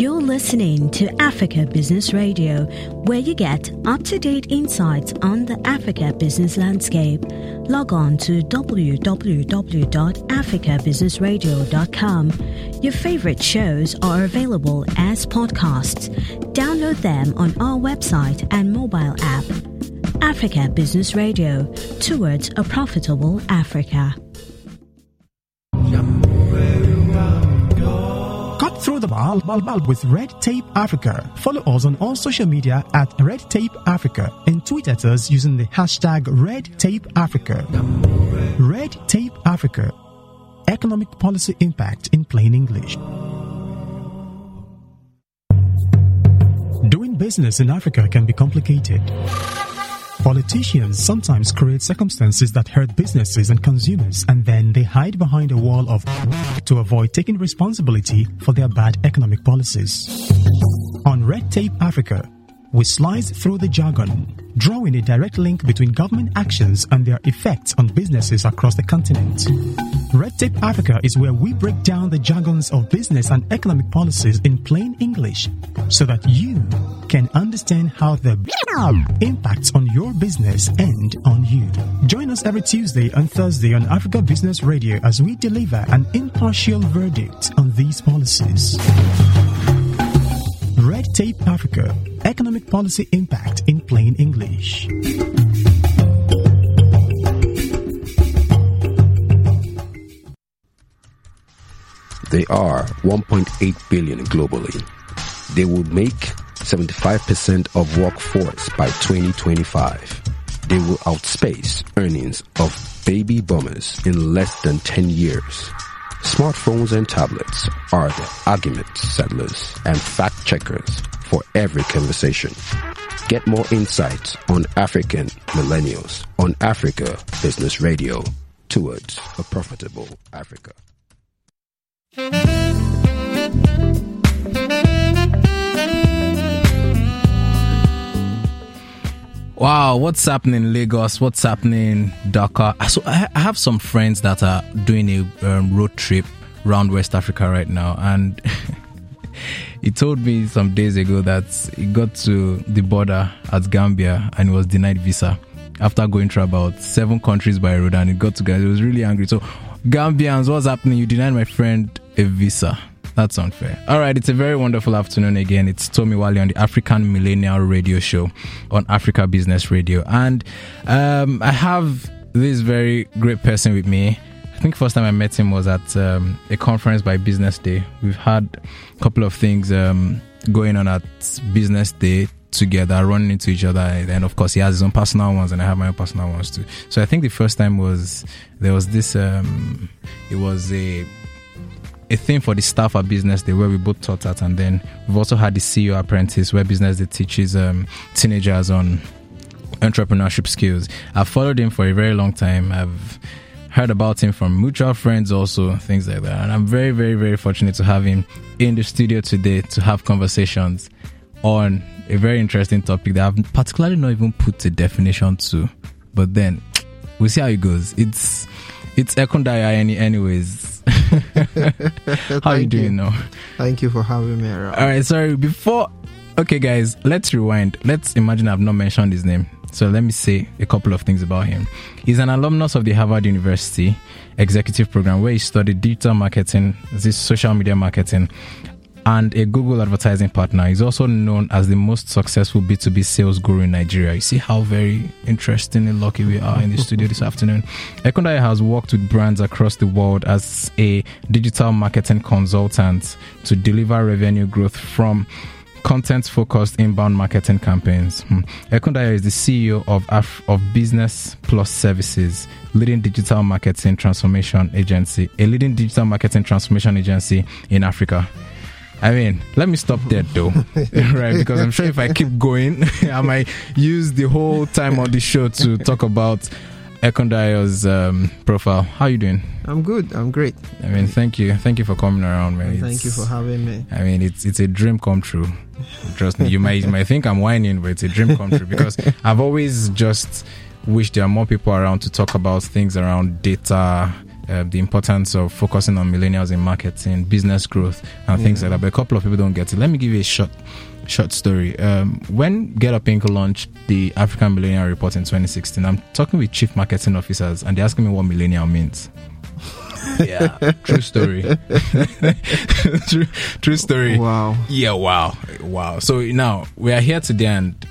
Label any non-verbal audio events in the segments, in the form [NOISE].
You're listening to Africa Business Radio, where you get up to date insights on the Africa business landscape. Log on to www.africabusinessradio.com. Your favorite shows are available as podcasts. Download them on our website and mobile app. Africa Business Radio, towards a profitable Africa. The bulb, bulb, bulb with Red Tape Africa. Follow us on all social media at Red Tape Africa and tweet at us using the hashtag Red Tape Africa. Red Tape Africa. Economic policy impact in plain English. Doing business in Africa can be complicated. Politicians sometimes create circumstances that hurt businesses and consumers, and then they hide behind a wall of to avoid taking responsibility for their bad economic policies. On Red Tape Africa, we slice through the jargon, drawing a direct link between government actions and their effects on businesses across the continent. Red Tape Africa is where we break down the jargons of business and economic policies in plain English so that you can understand how the impacts on your business and on you. Join us every Tuesday and Thursday on Africa Business Radio as we deliver an impartial verdict on these policies. Red Tape Africa Economic Policy Impact in Plain English. They are 1.8 billion globally. They will make 75% of workforce by 2025. They will outspace earnings of baby boomers in less than 10 years. Smartphones and tablets are the argument settlers and fact checkers for every conversation. Get more insights on African millennials on Africa Business Radio towards a profitable Africa. Wow, what's happening in Lagos? What's happening in Dakar? So I I have some friends that are doing a um, road trip around West Africa right now, and [LAUGHS] he told me some days ago that he got to the border at Gambia and was denied visa after going through about seven countries by road, and he got to Gambia. He was really angry. So Gambians, what's happening? You denied my friend a visa. That's unfair. All right, it's a very wonderful afternoon again. It's Tomi Wale on the African Millennial Radio Show on Africa Business Radio, and um, I have this very great person with me. I think first time I met him was at um, a conference by Business Day. We've had a couple of things um, going on at Business Day together, running into each other, and then of course he has his own personal ones, and I have my own personal ones too. So I think the first time was there was this. Um, it was a a thing for the staff at Business Day where we both taught at, and then we've also had the CEO apprentice where Business Day teaches um, teenagers on entrepreneurship skills. I've followed him for a very long time. I've heard about him from mutual friends, also things like that, and I'm very, very, very fortunate to have him in the studio today to have conversations on a very interesting topic that I've particularly not even put a definition to, but then we'll see how it goes. It's it's Ekundayo Ayeni anyways. [LAUGHS] How you doing now? Thank you for having me around. All right, sorry. Before, okay, guys, let's rewind. Let's imagine I've not mentioned his name. So let me say a couple of things about him. He's an alumnus of the Harvard University Executive Program, where he studied digital marketing, this social media marketing, and a Google advertising partner. He's also known as the most successful B2B sales guru in Nigeria. You see how very interesting and lucky we are in the studio this afternoon. Ekundayo has worked with brands across the world as a digital marketing consultant to deliver revenue growth from content focused inbound marketing campaigns. Hmm. Ekundayo is the CEO of Af- of Business Plus Services, leading digital marketing transformation agency, a leading digital marketing transformation agency in Africa. I mean, let me stop there though, [LAUGHS] right? Because I'm sure if I keep going, [LAUGHS] I might use the whole time on the show to talk about Ekundayo's um, profile. How you doing? I'm good. I'm great. I mean, thank you, thank you for coming around, man. Thank you for having me. I mean, it's it's a dream come true. Trust me. You might you might think I'm whining, but it's a dream come true because I've always just wished there are more people around to talk about things around data, uh, the importance of focusing on millennials in marketing, business growth, and things like that. But a couple of people don't get it. Let me give you a short, short story. Um, when Get Up Inc. launched the African Millennial Report in 2016, I'm talking with chief marketing officers, and they're asking me what millennial means. [LAUGHS] yeah, true story. [LAUGHS] true, true story. Wow. Yeah, wow, wow. So now we are here today, and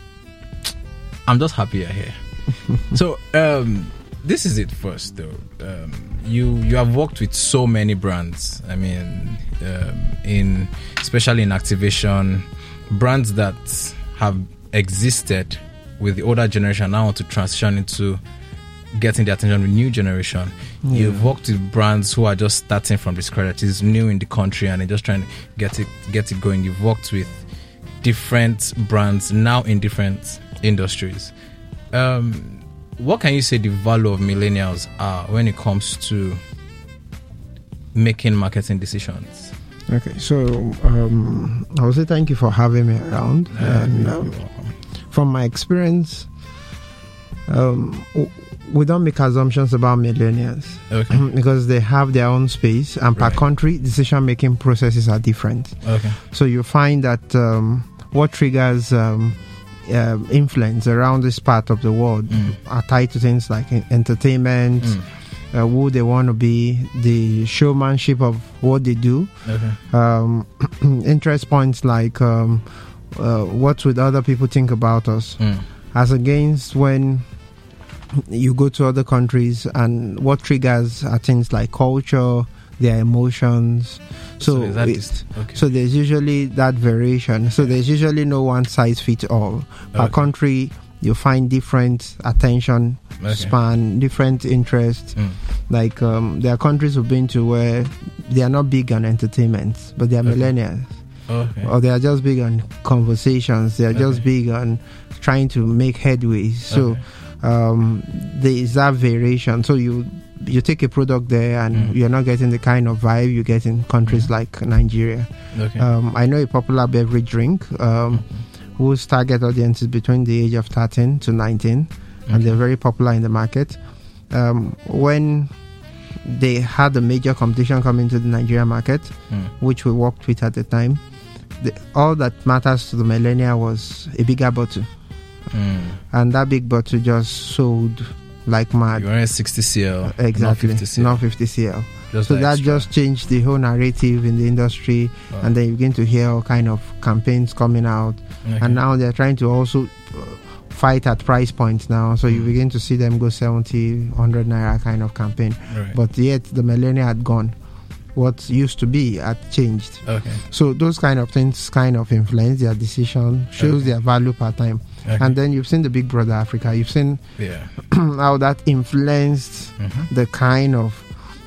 I'm just happy you're here. [LAUGHS] so um, this is it first, though. Um, you you have worked with so many brands. I mean, um, in especially in activation, brands that have existed with the older generation now want to transition into getting the attention of the new generation. You've worked with brands who are just starting from the scratch, is new in the country, and they're just trying to get it get it going. You've worked with different brands now in different industries. Um, what can you say the value of millennials are when it comes to making marketing decisions? Okay, so um, I would say thank you for having me around. and, um, from my experience, um, we don't make assumptions about millennials Okay. [CLEARS THROAT] because they have their own space, and per Right. country, decision making processes are different. Okay. So you find that um, what triggers um, influence around this part of the world Mm. are tied to things like entertainment, Mm. uh, who they want to be, the showmanship of what they do, Okay. um, [CLEARS THROAT] interest points like um, uh, what would other people think about us, Mm. as against when you go to other countries and what triggers are things like culture, their emotions. So, it- okay. so there's usually that variation. So there's usually no one size fits all. Per Okay. country, you find different attention Okay. span, different interests. Mm. Like um, there are countries we've been to where they are not big on entertainment, but they are Okay. millennials, Okay. or they are just big on conversations. They are just big on trying to make headway. So Okay. um, there is that variation. So you you take a product there and Mm. you're not getting the kind of vibe you get in countries Mm. like Nigeria. Okay. Um, I know a popular beverage drink um, whose target audience is between the age of 13 to 19, and they're very popular in the market. Um, when they had a major competition coming to the Nigeria market, Mm. which we worked with at the time, the, all that matters to the millennial was a bigger bottle, Mm. and that big bottle just sold like mad. You wanted 60 CL, Exactly, not 50 CL. not 50 CL. Just so that extra. just changed the whole narrative in the industry, Wow. and then you begin to hear all kind of campaigns coming out, Okay. and now they're trying to also uh, fight at price points now. So you Mm. begin to see them go 70, 100 naira kind of campaign, Right. but yet the millennia had gone. What used to be had changed. okay. So those kind of things kind of influence their decision, shows Okay. their value per time. okay. And then you've seen the Big Brother Africa. You've seen yeah. [CLEARS THROAT] how that influenced Mhm. the kind of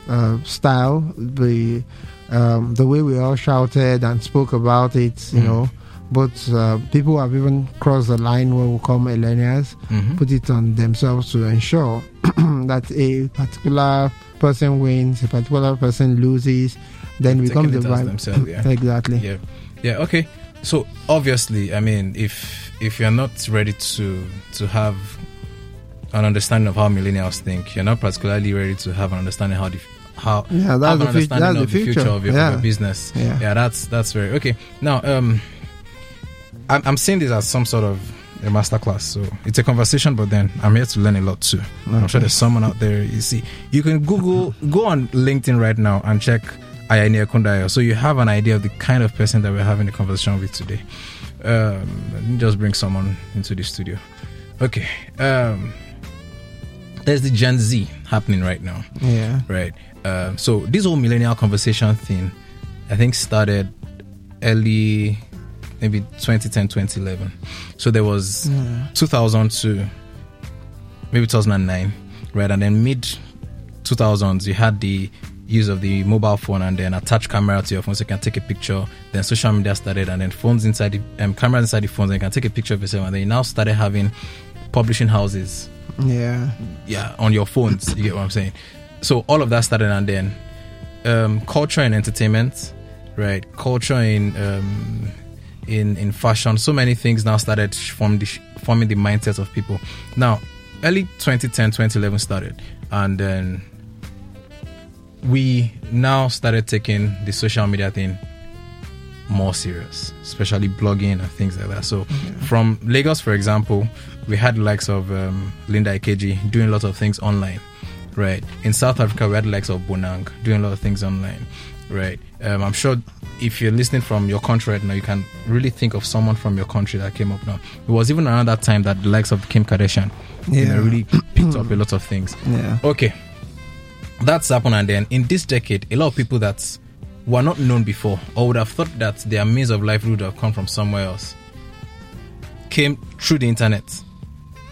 uh, style, the um, the way we all shouted and spoke about it, you Mm. know. But uh, people have even crossed the line where we call millennials, Mhm. put it on themselves to ensure [CLEARS THROAT] that a particular person wins, a particular person loses, then Taking becomes the vibe. themselves, yeah. [LAUGHS] exactly. Yeah. Yeah. Okay. So obviously, I mean, if if you're not ready to to have an understanding of how millennials think, you're not particularly ready to have an understanding how the how Yeah, that's an the, understanding that's the future. future of your, yeah. your business. Yeah. Yeah, that's that's very okay. Now, um, I'm I'm seeing this as some sort of a masterclass. So it's a conversation, but then I'm here to learn a lot too. I'm sure there's someone out there. You see, you can Google, go on LinkedIn right now and check Ayeni Ekundayo. So you have an idea of the kind of person that we're having a conversation with today. Um, let me just bring someone into the studio. Okay. Um, there's the Gen Z happening right now Yeah. right? Um, so this whole millennial conversation thing, I think started early, maybe 2010, 2011. So there was 2000 to maybe 2009, right? And then mid 2000s, you had the use of the mobile phone and then attach camera to your phone so you can take a picture. Then social media started, and then phones inside the um, cameras inside the phones, and you can take a picture of yourself. And then you now started having publishing houses Yeah. yeah on your phones you get what i'm saying so all of that started and then um culture and entertainment right culture in um in in fashion so many things now started from the forming the mindset of people now early 2010 2011 started and then we now started taking the social media thing more serious, especially blogging and things like that. So, from Lagos, for example, we had likes of um, Linda Ikeji doing a lot of things online, right? In South Africa, we had likes of Bonang doing a lot of things online, right? Um, I'm sure if you're listening from your country right now, you can really think of someone from your country that came up now. It was even around that time that the likes of Kim Kardashian you know, really [CLEARS THROAT] picked up a lot of things. Yeah. Okay, that's happened, and then in this decade, a lot of people that were not known before or would have thought that their means of livelihood would have come from somewhere else came through the internet.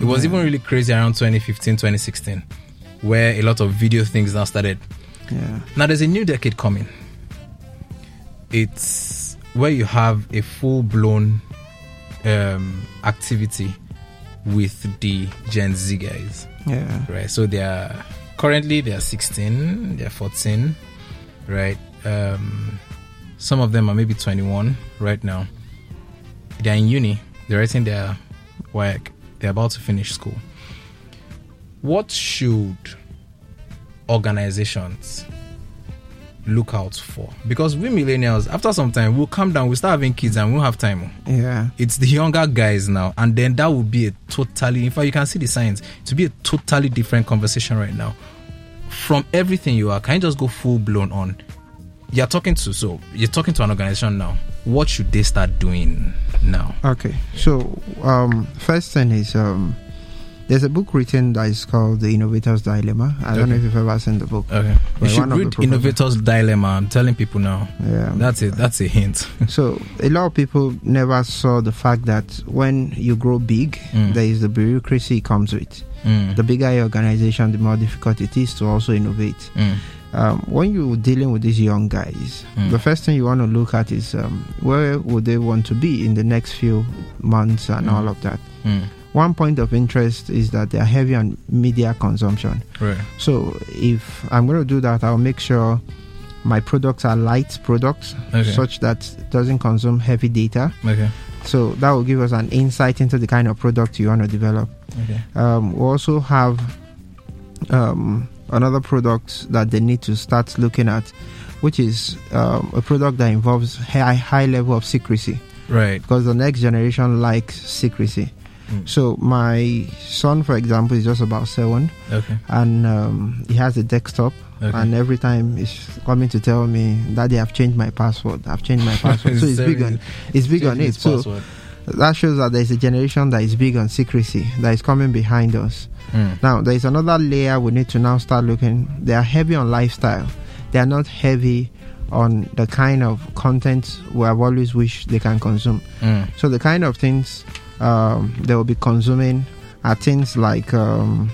It was even really crazy around 2015, 2016, where a lot of video things now started. Yeah. Now there's a new decade coming. It's where you have a full blown um, activity with the Gen Z guys Yeah. right? So they are currently they are 16, they are 14, right? Um, some of them are maybe 21 right now. They are in uni. They're writing their work. They're about to finish school. What should organizations look out for? Because we millennials, after some time, we'll come down, we'll start having kids, and we won't have time Yeah. it's the younger guys now and then that would be a totally in fact you can see the signs to be a totally different conversation right now from everything you are can you just go full blown on you're talking to so you're talking to an organization now what should they start doing now Okay. So, um, first thing is um, there's a book written that is called The Innovator's Dilemma. I don't know if you've ever seen the book. okay you should one of the read innovators dilemma i'm telling people now Yeah. that's it that's a hint [LAUGHS] So a lot of people never saw the fact that when you grow big, Mm. there is the bureaucracy comes with. Mm, The bigger your organization, the more difficult it is to also innovate. mm, Um, when you're dealing with these young guys, Mm. the first thing you want to look at is um, where would they want to be in the next few months and Mm. all of that. mm. One point of interest is that they are heavy on media consumption. right So if I'm going to do that, I'll make sure my products are light products, Okay. such that it doesn't consume heavy data. okay So that will give us an insight into the kind of product you want to develop. okay Um, we also have um, another product that they need to start looking at, which is um, a product that involves high, high level of secrecy right because the next generation likes secrecy. Mm. So my son, for example, is just about seven, okay and um, he has a desktop. Okay. And every time he's coming to tell me, "Daddy, I've changed my password. I've changed my password." [LAUGHS] so it's big on, it's big on it. So password. that shows that there's a generation that is big on secrecy that is coming behind us. Mm, Now, there is another layer we need to now start looking. They are heavy on lifestyle. They are not heavy on the kind of content we have always wished they can consume. mm, So the kind of things um, they will be consuming are things like um,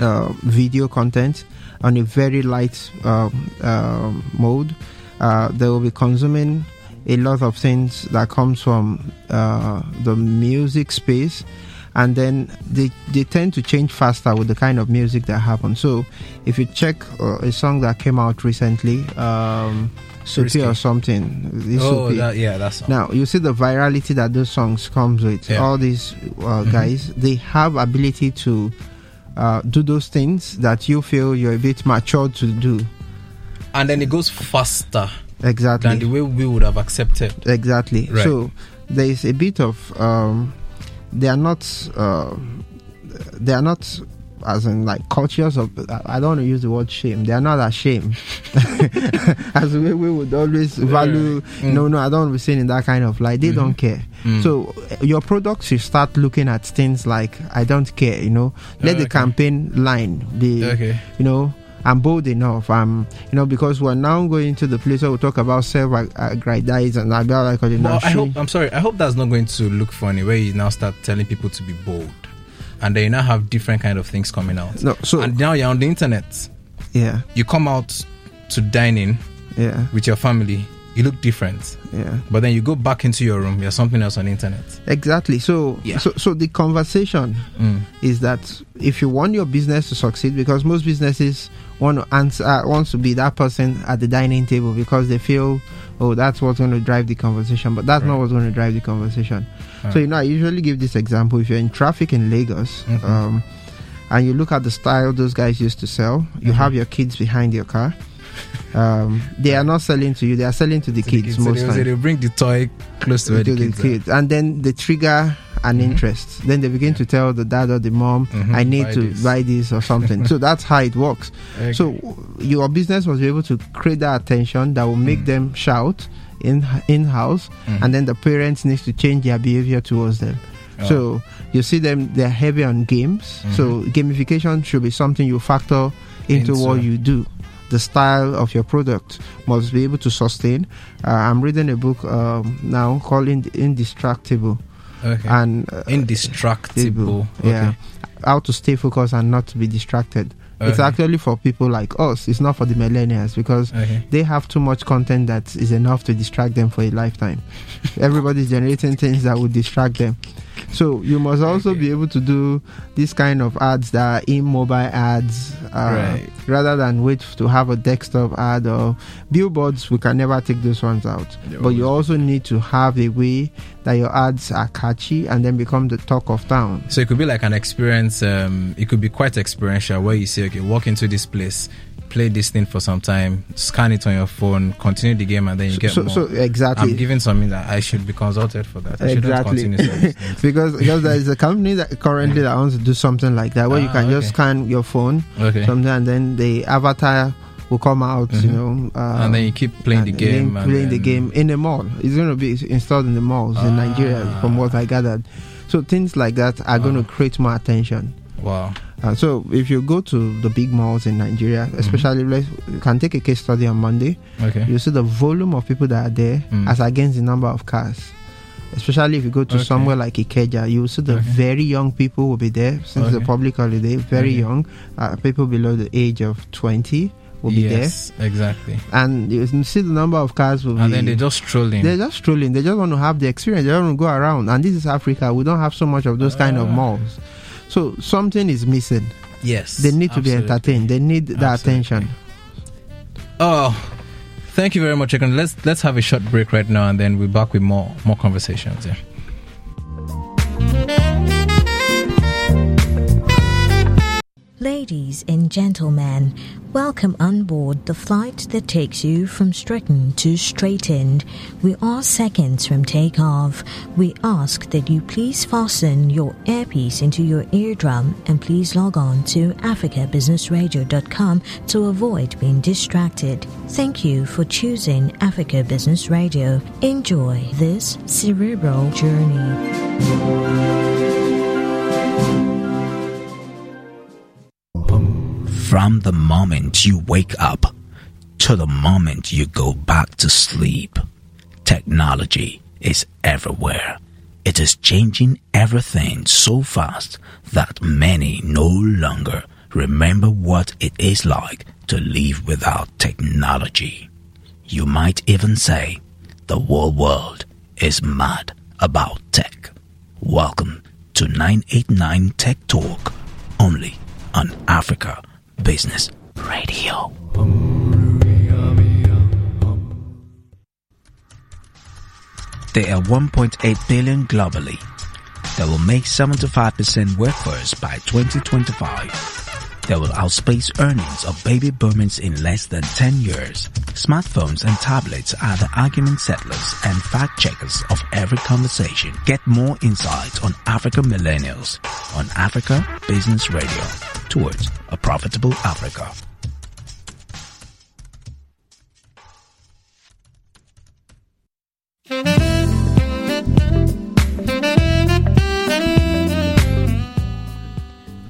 uh, video content on a very light um, um mode. Uh, they will be consuming a lot of things that comes from uh, the music space and then they, they tend to change faster with the kind of music that happens so if you check uh, a song that came out recently um Risky. or something this oh that, yeah that's Now you see the virality that those songs comes with. Yeah. All these uh, guys, they have ability to uh, do those things that you feel you're a bit matured to do. and then it goes faster Exactly. than the way we would have accepted. exactly. Right. So there is a bit of um, they are not uh, they are not as in like cultures of I don't want to use the word shame. They are not ashamed. [LAUGHS] as we, we would always value. Mm. No, no, I don't want to be seen in that kind of light. They don't care. Mm. So uh, your products should start looking at things like I don't care. You know, let the Okay. campaign line be. Okay. You know. I'm bold enough. I'm, you know, because we're now going to the place where we talk about self-aggrandizing and about like, Well, I hope I'm sorry. I hope that's not going to look funny where you now start telling people to be bold, and then you now have different kind of things coming out. no. So and now you're on the internet. yeah, You come out to dining yeah, with your family. You look different, yeah. but then you go back into your room. You're something else on the internet. Exactly. So, Yeah. so, so the conversation Mm. is that if you want your business to succeed, because most businesses want to answer, uh, wants to be that person at the dining table because they feel, oh, that's what's going to drive the conversation, but that's not what's going to drive the conversation. Right. So, you know, I usually give this example. If you're in traffic in Lagos, Mhm. um, and you look at the style those guys used to sell, you Mhm. have your kids behind your car. Um, they are not selling to you; they are selling to the To kids So most they, times. so they bring the toy close to to the the kids, are. kids, and then the trigger an Mhm. interest. Then they begin to tell the dad or the mom, Mhm, "I need buy to this. buy this or something." so [LAUGHS] that's how it works. Okay. So your business must be able to create that attention that will make Mm. them shout in in house, Mhm. and then the parents needs to change their behavior towards them. Oh. So you see them; they're heavy on games. So gamification should be something you factor into, Into. what you do. The style of your product must be able to sustain. Uh, I'm reading a book um, now called Ind- Indistractable, okay. and uh, indestructible. yeah, Okay. how to stay focused and not to be distracted. It's actually for people like us. It's not for the millennials because Okay. they have too much content that is enough to distract them for a lifetime. [LAUGHS] Everybody's generating things that would distract them. So you must also Okay. be able to do this kind of ads that are in mobile ads, uh, Right. rather than wait to have a desktop ad or billboards. We can never take those ones out. But you also need to have a way that your ads are catchy and then become the talk of town. So it could be like an experience. Um, it could be quite experiential where you say, okay, walk into this place, play this thing for some time, scan it on your phone, continue the game, and then you get so, more. so exactly. I'm giving something that I should be consulted for that. I Exactly. continue some of these [LAUGHS] things. because because there is a company that currently that wants to do something like that where you Ah, can just scan your phone Okay. something and then the avatar will come out you Mhm. know uh, and then you keep playing the game. and playing the game in the mall it's going to be installed in the malls in Nigeria Ah. from what I gathered so things like that are going to create more attention Wow. Uh, so if you go to the big malls in Nigeria Mm-hmm. especially let's you can take a case study on Monday Okay. you see the volume of people that are there Mm. as against the number of cars. Especially if you go to Okay. somewhere like Ikeja, you will see the Okay. very young people will be there since the Okay. public holiday. Very young, uh, people below the age of twenty will be there. yes, exactly. and you see the number of cars will And be. then they just strolling. they're just strolling. They just want to have the experience. They don't want to go around. And this is Africa. We don't have so much of those kind of Ah. malls. So something is missing. yes. They need to be entertained. They need the Absolutely. attention. Oh, thank you very much, Ekon. Let's let's have a short break right now, and then we're back with more more conversations. Yeah. Ladies and gentlemen, welcome on board the flight that takes you from Stretton to Straightened. We are seconds from takeoff. We ask that you please fasten your earpiece into your eardrum and please log on to africabusinessradio.com to avoid being distracted. Thank you for choosing Africa Business Radio. Enjoy this cerebral journey. From the moment you wake up to the moment you go back to sleep, technology is everywhere. It is changing everything so fast that many no longer remember what it is like to live without technology. You might even say the whole world is mad about tech. Welcome to 989 Tech Talk, only on Africa Business Radio. There are 1.8 billion globally that will make 75% workforce by 2025. That will outspace earnings of baby boomers in less than 10 years. Smartphones and tablets are the argument settlers and fact checkers of every conversation. Get more insights on Africa millennials on Africa Business Radio towards a profitable Africa.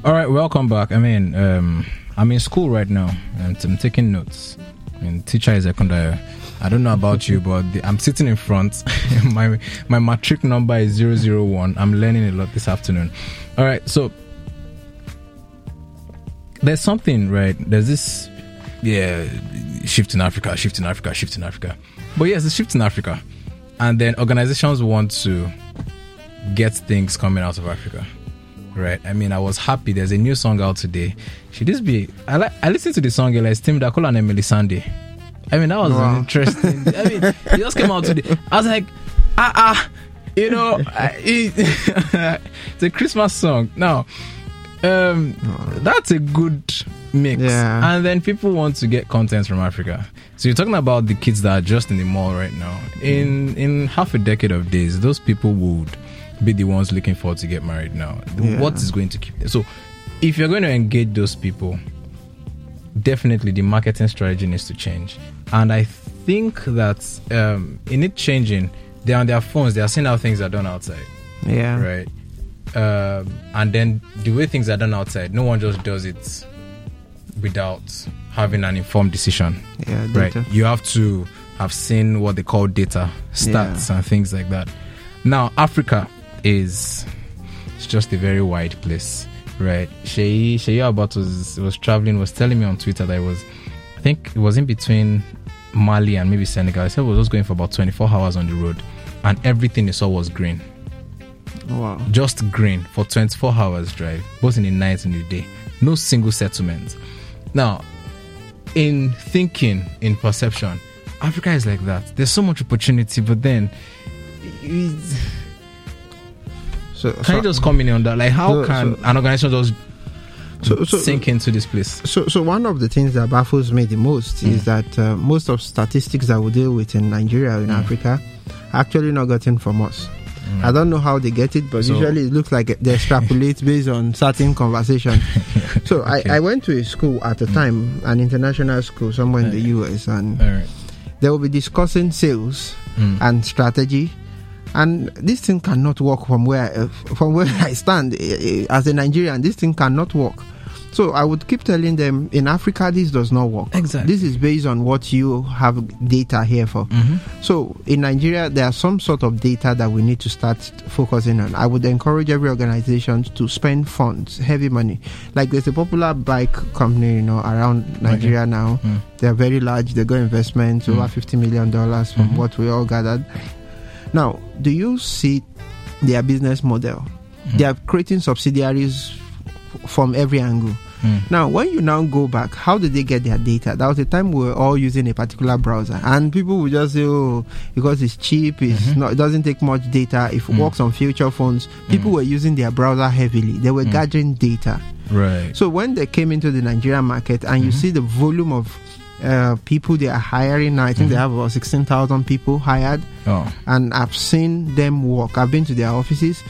All right, welcome back. I mean, um, I'm in school right now, and I'm taking notes. Mean, teacher is secondary. I don't know about you, but the, I'm sitting in front. [LAUGHS] my my matric number is 001. I'm learning a lot this afternoon. All right, so there's something right. There's this, yeah, shift in Africa, shift in Africa, shift in Africa. But yes, the shift in Africa, and then organizations want to get things coming out of Africa right? I mean, I was happy. There's a new song out today. Should this be? I like. I listened to the song. Like Timi Dakolo and Emeli Sandé. I mean, that was Wow. interesting. I mean, it just came out today. I was like, ah ah, you know, I, it, [LAUGHS] it's a Christmas song. Now, um, that's a good mix. Yeah. And then people want to get content from Africa. So you're talking about the kids that are just in the mall right now. In in half a decade of days, those people would be the ones looking forward to get married now. Yeah. What is going to keep them? So if you're going to engage those people, definitely the marketing strategy needs to change. And I think that um, in it changing, they're on their phones, they are seeing how things are done outside Yeah. right? Um, and then the way things are done outside, no one just does it without having an informed decision, Yeah. right? data. You have to have seen what they call data stats and things like that. Now, Africa is it's just a very wide place, right? Shei Shei Abat was was traveling, was telling me on Twitter that it was, I think it was in between Mali and maybe Senegal. He said it was just going for about 24 hours on the road, and everything he saw was green Wow. just green for 24 hours drive, both in the night and the day. No single settlement. Now, in thinking, in perception, Africa is like that. There's so much opportunity, but then it's- So, can so, you just comment on that? Like, how So- can so- an organization just so, so, sink into this place? So, so one of the things that baffles me the most Mm. is that uh, most of statistics that we deal with in Nigeria Mm. in Africa are actually not gotten from us. I don't know how they get it, but Mm. So- usually it looks like they extrapolate [LAUGHS] based on certain conversation. [LAUGHS] so Okay. I, I went to a school at the time, an international school somewhere in the US, and right. they will be discussing sales Mm. and strategy. And this thing cannot work from where uh, from where [LAUGHS] I stand uh, uh, as a Nigerian. This thing cannot work. So I would keep telling them in Africa this does not work. Exactly. This is based on what you have data here for. Mhm. So in Nigeria, there are some sort of data that we need to start focusing on. I would encourage every organization to spend funds, heavy money. Like there's a popular bike company, you know, around Nigeria now. Mm. They're very large. They got investments over Mm. fifty million dollars from Mhm. what we all gathered. Now, do you see their business model? They are creating subsidiaries from every angle. Mm. Now, when you now go back, how did they get their data? That was a time we were all using a particular browser, and people would just say, "Oh, because it's cheap, it's Mhm. not, it doesn't take much data. If it Mm. works on future phones, people Mm. were using their browser heavily. They were Mm. gathering data. Right. So when they came into the Nigerian market, and you Mhm. see the volume of uh, people they are hiring now, I think they Mhm. have about sixteen thousand people hired oh. and I've seen them work. I've been to their offices.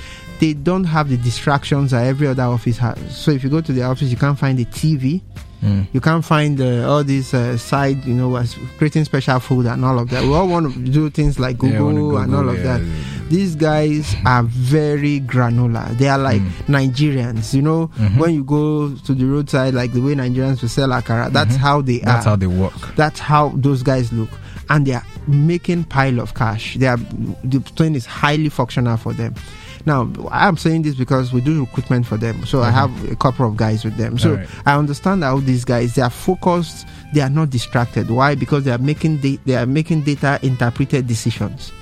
They don't have the distractions that every other office has. So if you go to their office, you can't find a TV. Mm. You can't find uh, all these uh, side, you know, as creating special food and all of that. We all want to do things like Yeah, Google and all of yeah, that. yeah. These guys are very granular. They are like Mm. Nigerians, you know. Mhm. When you go to the roadside, like the way Nigerians will sell akara, that's Mhm. how they are. That's how they work. That's how those guys look, and they are making pile of cash. They are the plane is highly functional for them. Now, I'm saying this because we do recruitment for them, so I Mhm. have a couple of guys with them. So Alright. I understand how these guys they are focused. They are not distracted. Why? Because they are making da- they are making data interpreted decisions.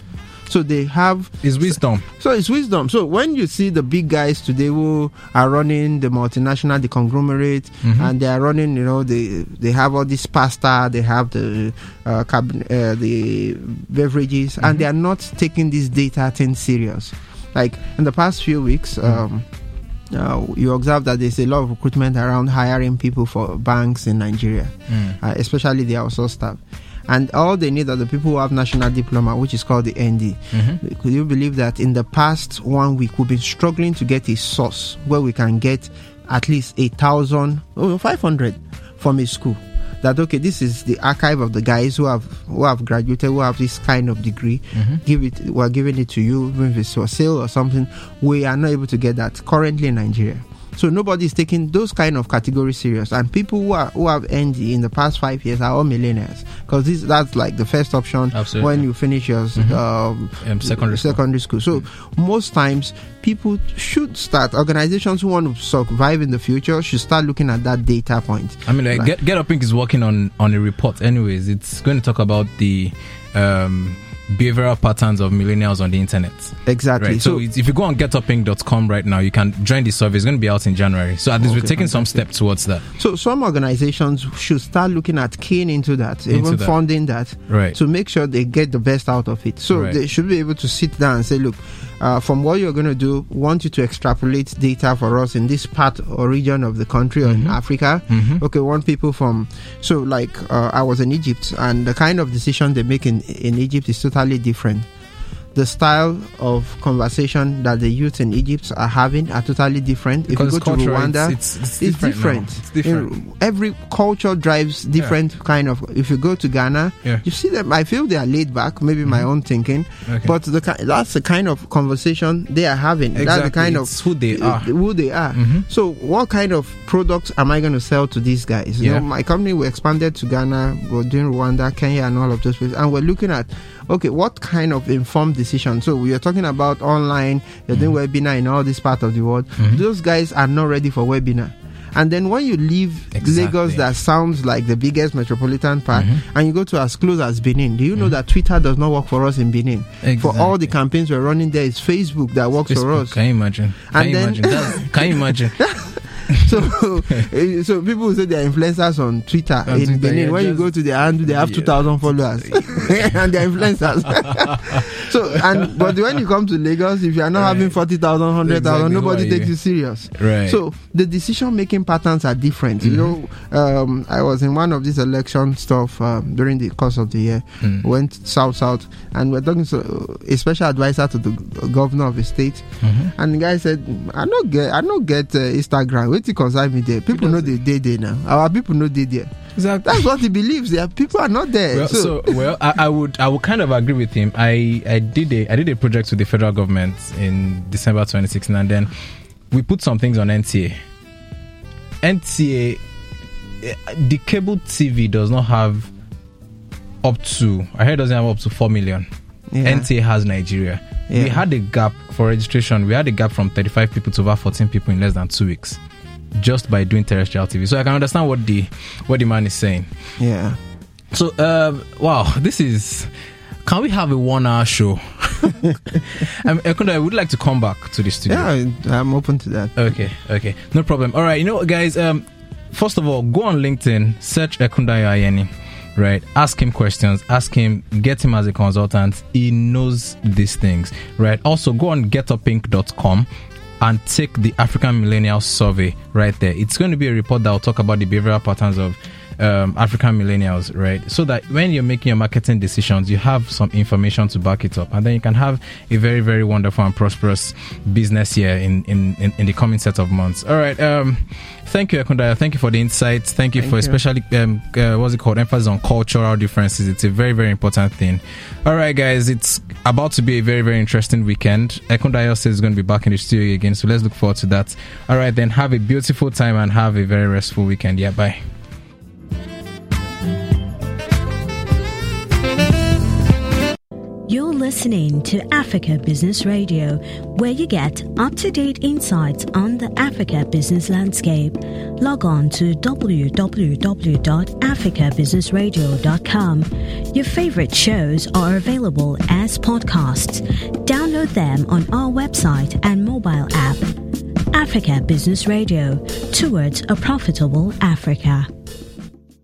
So they have It's wisdom. so it's wisdom. So when you see the big guys today who are running the multinational, the conglomerate, Mhm. and they are running, you know, they they have all this pasta, they have the uh, cab- uh, the beverages, and they are not taking this data thing serious. Like in the past few weeks, um, uh, you observe that there's a lot of recruitment around hiring people for banks in Nigeria Mm. uh, especially the outsourced staff. And all they need are the people who have national diploma, which is called the ND. Mhm. Could you believe that in the past one week we've been struggling to get a source where we can get at least a thousand, oh, 500 from a school? That okay, this is the archive of the guys who have who have graduated, who have this kind of degree. Mhm. Give it, we're giving it to you, even if it's for sale or something. We are not able to get that currently in Nigeria. So nobody is taking those kind of categories serious. And people who are who have ND in the past five years are all millionaires because this that's like the first option Absolutely. when you finish your um, Um, secondary school. secondary school. So most times people should start organizations who want to survive in the future should start looking at that data point. I mean, like, Like- Get Get Up Inc. is working on on a report. Anyways, it's going to talk about the um behavioral patterns of millennials on the internet. Exactly. Right. So, it's- if you go on getupinc.com right now, you can join the survey. It's going to be out in January. So at least we're Okay, taking some fantastic. steps towards that. So some organizations should start looking at keying into that, even that. funding that, Right. to make sure they get the best out of it. So Right. they should be able to sit down and say, look, uh, from what you're going to do, want you to extrapolate data for us in this part or region of the country or in Mm-hmm. Africa. Okay, want people from. So like uh, I was in Egypt, and the kind of decision they make in in Egypt is totally different the style of conversation that the youth in Egypt are having are totally different. Because if you go to Rwanda, it's- it's- it's it's different different. It's different. In- every culture drives different kind of. If you go to Ghana, Yeah. Mm-hmm. you see them. I feel they are laid back. Maybe my own thinking, Okay. but the that's the kind of conversation they are having. That's the kind of who they are. Who they are. Mhm. So, what kind of products am I going to sell to these guys? You Yeah. know, my company we expanded to Ghana, we're doing Rwanda, Kenya, and all of those places, and we're looking at okay, what kind of informed decision? So we are talking about online, you're doing Mm-hmm. webinar in all this part of the world. Those guys are not ready for webinar. And then when you leave Exactly. Lagos, that sounds like the biggest metropolitan part, Mm-hmm. and you go to as close as Benin, do you know that Twitter does not work for us in Benin? For all the campaigns we're running there, it's Facebook that works for us. Can you imagine? Can And you then- imagine? [LAUGHS] Can you imagine? [LAUGHS] so, so people say they're influencers on Twitter On in Twitter, Benin. when you go to their handle, they have two thousand followers, [LAUGHS] and they're influencers. [LAUGHS] so, and but when you come to Lagos, if you are not Right. having 40,000, 100,000, Exactly, nobody takes you? serious. Right. So the decision making patterns are different. You know, um, I was in one of these election stuff um, during the course of the year. Hmm. Went south south, and we're talking to a special advisor to the governor of a state, Mm-hmm. and the guy said, "I not get, I not get uh, Instagram. Wait till concern me there. People know they they there now. Our people know they there. exactly. That's what he believes. There, people are not there. Well, so, so, well, I, I would I would kind of agree with him. I, I did a I did a project with the federal government in December 2016, and then we put some things on NTA. NTA, eh, the cable TV does not have up to I heard it doesn't have up to four million. yeah. NTA has Nigeria. Yeah. We had a gap for registration. We had a gap from 35 people to about 14 people in less than two weeks, just by doing terrestrial TV. So I can understand what the what the man is saying. yeah. So, um, wow, this is. Can we have a one-hour show? [LAUGHS] um, Ekunda, I would like to come back to the studio. Yeah, I'm open to that. Okay, okay, no problem. All right, you know, what, guys. Um, first of all, go on LinkedIn, search Ekunda Ayeni, right? Ask him questions, ask him, get him as a consultant. He knows these things, right? Also, go on getupinc.com and take the African Millennial Survey right there. It's going to be a report that will talk about the behavioral patterns of um, African millennials, right? So that when you're making your marketing decisions, you have some information to back it up, and then you can have a very, very wonderful and prosperous business year in in, in, in the coming set of months. All right. Um, thank you, Ekundayo. Thank you for the insights. Thank you Thank for you. especially um, uh, what's it called? Emphasis on cultural differences. It's a very, very important thing. All right, guys. It's about to be a very, very interesting weekend. Ekundayo says is going to be back in the studio again, so let's look forward to that. All right, then have a beautiful time and have a very restful weekend. Yeah, bye. Listening to Africa Business Radio, where you get up to date insights on the Africa business landscape. Log on to www.africabusinessradio.com. Your favorite shows are available as podcasts. Download them on our website and mobile app. Africa Business Radio, towards a profitable Africa.